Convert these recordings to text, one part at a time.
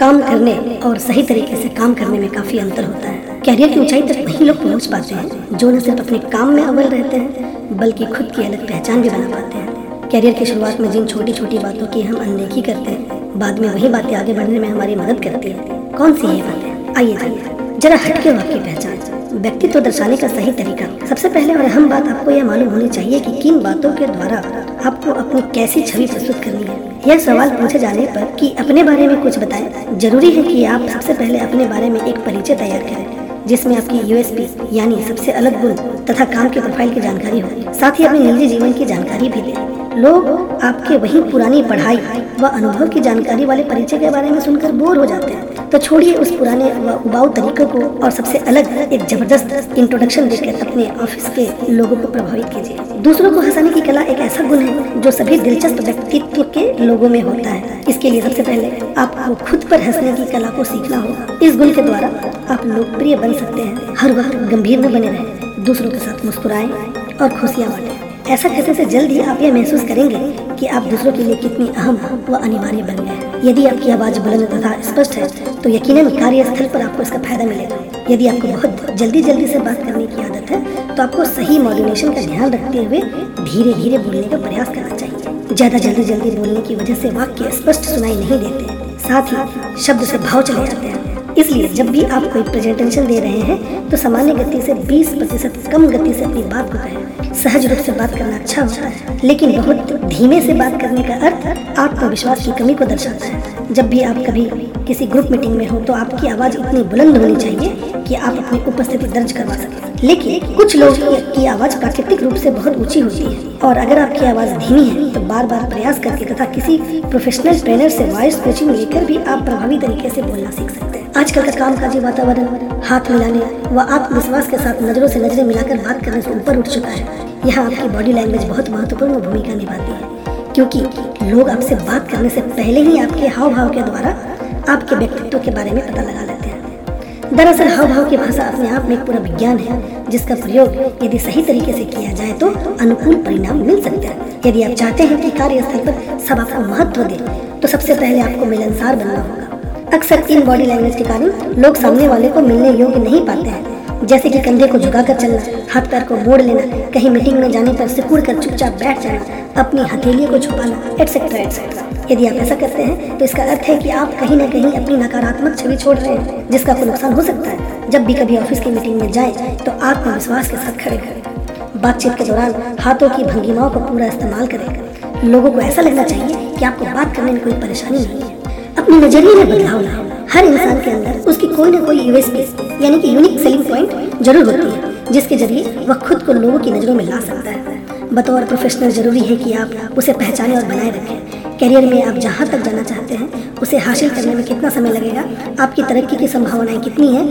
काम करने और सही तरीके से काम करने में काफ़ी अंतर होता है। कैरियर की ऊंचाई तक वही लोग पहुँच पाते हैं, जो न सिर्फ़ अपने काम में अव्वल रहते हैं, बल्कि खुद की अलग पहचान भी बना पाते हैं। कैरियर की शुरुआत में जिन छोटी छोटी बातों की हम अनदेखी करते हैं, बाद में वही बातें आगे बढ़ने में हमारी मदद करती है। कौन सी ये बातें? आइए जाइए। जरा हटके हो आपकी पहचान। व्यक्तित्व दर्शाने का सही तरीका। सबसे पहले और अहम बात आपको यह मालूम होनी चाहिए कि किन बातों के द्वारा आपको अपनी कैसी छवि प्रस्तुत करनी है। यह सवाल पूछे जाने पर कि अपने बारे में कुछ बताएँ। ज़रूरी है कि आप सबसे पहले अपने बारे में एक परिचय तैयार करें, जिसमें आपकी यूएसपी यानी सबसे अलग गुण तथा काम के प्रोफ़ाइल की जानकारी हो। साथ ही अपने निजी जीवन की जानकारी भी दें। लोग आपके वही पुरानी पढ़ाई व अनुभव की जानकारी वाले परिचय के बारे में सुनकर बोर हो जाते हैं। तो छोड़िए उस पुराने व उबाऊ तरीकों को और सबसे अलग एक ज़बरदस्त इंट्रोडक्शन देकर अपने ऑफ़िस के लोगों को प्रभावित कीजिए। दूसरों को हंसाने की कला एक ऐसा गुण है जो सभी दिलचस्प व्यक्तित्व के लोगों में होता है। इसके लिए सबसे पहले आपको खुद पर हंसने की कला को सीखना होगा। इस गुण के द्वारा आप लोकप्रिय बन सकते हैं। हर वक्त गंभीर न बने रहे। दूसरों के साथ मुस्कुराएँ और खुशियाँ बांटें। ऐसा करने से जल्द ही आप यह महसूस करेंगे कि आप दूसरों के लिए कितनी अहम व अनिवार्य बन गए? यदि आपकी आवाज़ बुलंद तथा स्पष्ट है तो यकीनन कार्यस्थल पर आपको इसका फ़ायदा मिलेगा। यदि आपको बहुत जल्दी जल्दी से बात करने की आदत है तो आपको सही मॉड्यूलेशन का ध्यान रखते हुए धीरे धीरे बोलने का प्रयास करना चाहिए। ज़्यादा जल्दी जल्दी बोलने की वजह से वाक्य स्पष्ट सुनाई नहीं देते। साथ ही शब्द से भाव चले जाते हैं। इसलिए जब भी आप कोई प्रेजेंटेशन दे रहे हैं तो सामान्य गति से 20 प्रतिशत कम गति से अपनी बात को कहें सहज रूप से बात करना अच्छा होता है, लेकिन बहुत धीमे से बात करने का अर्थ आत्मविश्वास की कमी को दर्शाता है। जब भी आप कभी किसी ग्रुप मीटिंग में हो तो आपकी आवाज़ इतनी बुलंद होनी चाहिए कि आप अपनी उपस्थिति दर्ज करवा सकें। लेकिन कुछ लोग की आवाज़ प्राकृतिक रूप से बहुत ऊँची होती है, और अगर आपकी आवाज़ धीमी है तो बार बार प्रयास करके तथा किसी प्रोफेशनल ट्रेनर से वॉइस कोचिंग लेकर भी आप प्रभावी तरीके से बोलना सीख सकते हैं। आजकल का कामकाजी वातावरण हाथ मिलाने व आत्मविश्वास के साथ नज़रों से नज़रें मिलाकर बात करने से ऊपर उठ चुका है। यहाँ आपकी बॉडी लैंग्वेज बहुत महत्वपूर्ण भूमिका निभाती है, क्योंकि लोग आपसे बात करने से पहले ही आपके हाव भाव के द्वारा आपके व्यक्तित्व के बारे में पता लगा लेते हैं। दरअसल हाव भाव की भाषा अपने आप में एक पूरा विज्ञान है, जिसका प्रयोग यदि सही तरीके से किया जाए तो अनुकूल परिणाम मिल सकते हैं। यदि आप चाहते हैं कि कार्यस्थल पर सब आपको महत्व दे तो सबसे पहले आपको मिलनसार बनना होगा। अक्सर इन बॉडी लैंग्वेज के कारण लोग सामने वाले को मिलने योग्य नहीं पाते हैं। जैसे कि कंधे को झुकाकर चलना, हाथ पैर को मोड़ लेना, कहीं मीटिंग में जाने पर सिकुड़ कर चुपचाप बैठ जाना, अपनी हथेलियों को छुपाना एटसेट्रा एटसेट्रा यदि आप ऐसा करते हैं तो इसका अर्थ है कि आप कहीं ना कहीं अपनी नकारात्मक छवि छोड़ रहे हैं, जिसका कोई नुकसान हो सकता है। जब भी कभी ऑफ़िस की मीटिंग में जाए तो आत्मविश्वास के साथ खड़े करें। बातचीत के दौरान हाथों की भंगिमाओं का पूरा इस्तेमाल करें। लोगों को ऐसा लगना चाहिए कि आपको बात करने में कोई परेशानी नहीं है। अपने नज़रिए में बदलाव लाओ। हर इंसान के अंदर उसकी कोई ना कोई यूएसपी यानी कि यूनिक सेलिंग पॉइंट ज़रूर होती है, जिसके ज़रिए वह खुद को लोगों की नज़रों में ला सकता है। बतौर प्रोफेशनल ज़रूरी है कि आप उसे पहचाने और बनाए रखें। करियर में आप जहाँ तक जाना चाहते हैं, उसे हासिल करने में कितना समय लगेगा, आपकी तरक्की की संभावनाएँ कितनी है,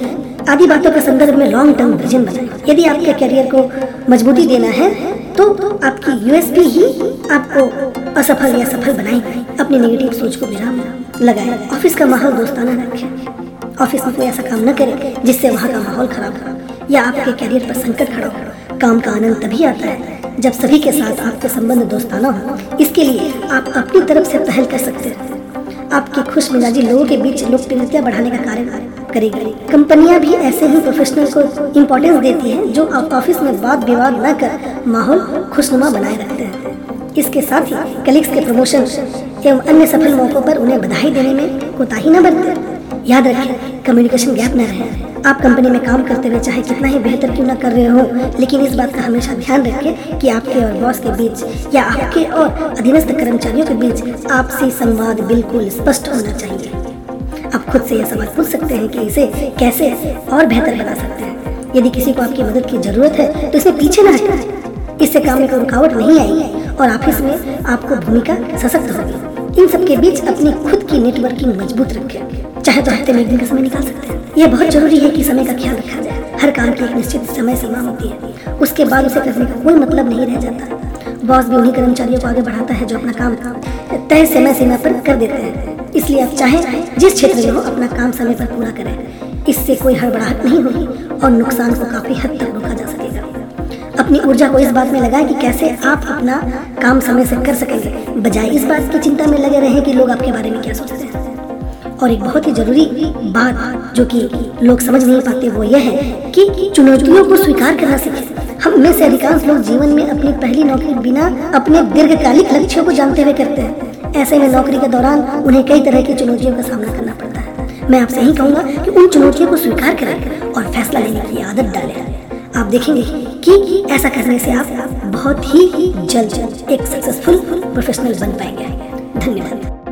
आदि बातों के संदर्भ में लॉन्ग टर्म विजन बनाए। यदि आपके करियर को मजबूती देना है तो आपकी यूएसपी ही आपको असफल या सफल बनाएगी अपनी नेगेटिव सोच को विराम लगाए ऑफ़िस का माहौल दोस्ताना रखें। ऑफ़िस में कोई ऐसा काम न करे, जिससे वहाँ का माहौल खराब हो, या आपके करियर पर संकट खड़ा हो। काम का आनंद तभी आता है जब सभी के साथ आपके संबंध दोस्ताना हो। इसके लिए आप अपनी तरफ़ से पहल कर सकते हैं। आपकी खुश मिजाजी लोगों के बीच लोकप्रियता बढ़ाने का कार्य करेगी। कंपनियाँ भी ऐसे ही प्रोफेशनल को इम्पोर्टेंस देती हैं जो ऑफ़िस में वाद विवाद न कर माहौल खुशनुमा बनाए रखते हैं। इसके साथ ही कलीग्स के प्रमोशन एवं अन्य सफल मौकों पर उन्हें बधाई देने में कोताही न बरते। याद रखें कम्युनिकेशन गैप न रहे। आप कंपनी में काम करते हुए चाहे कितना ही बेहतर क्यों ना कर रहे हो, लेकिन इस बात का हमेशा ध्यान रखें कि आपके और बॉस के बीच या आपके और अधीनस्थ कर्मचारियों के बीच आपसी संवाद बिल्कुल स्पष्ट होना चाहिए। आप खुद से यह सवाल पूछ सकते हैं कि इसे कैसे और बेहतर बना सकते हैं। यदि किसी को आपकी मदद की ज़रूरत है तो इसे पीछे न हटें इससे काम में कोई रुकावट नहीं आएगी। और ऑफ़िस में आपको भूमिका सशक्त होगी इन सब के बीच अपनी खुद की नेटवर्किंग मज़बूत रखें। चाहे तो हफ़्ते में एक दिन का समय निकाल सकते हैं। यह बहुत ज़रूरी है कि समय का ख्याल रखा जाए। हर काम की एक निश्चित समय सीमा होती है। उसके बाद उसे करने का कोई मतलब नहीं रह जाता। बॉस भी उन्हीं कर्मचारियों को आगे बढ़ाता है जो अपना काम तय समय सीमा पर कर देते हैं। इसलिए आप चाहें, जिस क्षेत्र में हो, अपना काम समय पर पूरा करें। इससे कोई हड़बड़ाहट नहीं होगी और नुकसान को काफ़ी हद तक रोका जा सकेगा। अपनी ऊर्जा को इस बात में लगाएँ कि कैसे आप अपना काम समय से कर सकेंगे। बजाय इस बात की चिंता में लगे रहें कि लोग आपके बारे में क्या सोचते हैं। और एक बहुत ही ज़रूरी बात जो कि लोग समझ नहीं पाते, वो यह है कि चुनौतियों को स्वीकार करना सीखें हम में से अधिकांश लोग जीवन में अपनी पहली नौकरी बिना अपने दीर्घकालिक लक्ष्यों को जानते हुए करते हैं। ऐसे में नौकरी के दौरान उन्हें कई तरह की चुनौतियों का सामना करना पड़ता है। मैं आपसे यही कहूँगा कि उन चुनौतियों को स्वीकार करें और फैसला लेने की आदत डालें। आप देखेंगे कि ऐसा करने से आप बहुत ही जल्द एक सक्सेसफुल प्रोफेशनल बन पाएँगे। धन्यवाद।